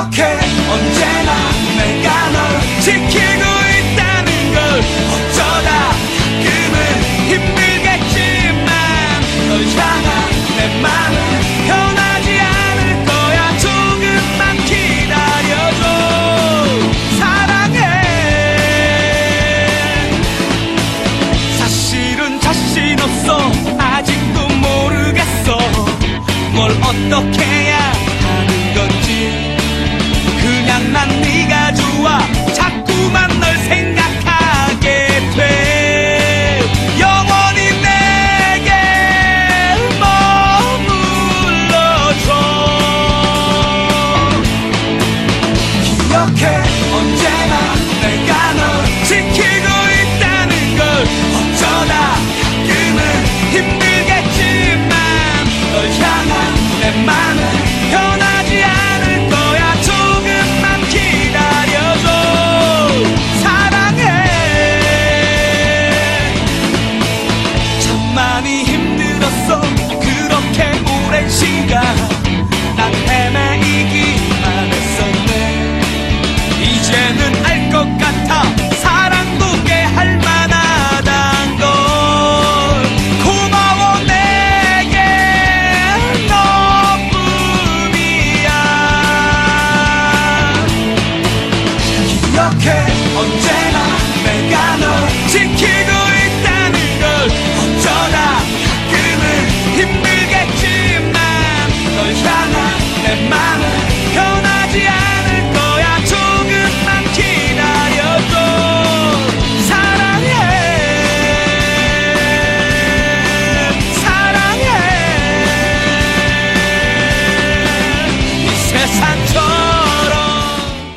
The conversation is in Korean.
기억해 언제나 내가 널 지키고 있다는 걸 어쩌다 가끔은 힘들겠지만 널 향한 내 마음은 변하지 않을 거야. 조금만 기다려줘. 사랑해. 사실은 자신 없어. 아직도 모르겠어. 뭘 어떻게 해야 기억해 언제나 내가 널 지키고 있다는 걸 어쩌다 가끔은 힘들겠지만 널 향한 내 맘은 변하지 않을 거야. 조금만 기다려줘 사랑해. 사랑해. 이 세상 저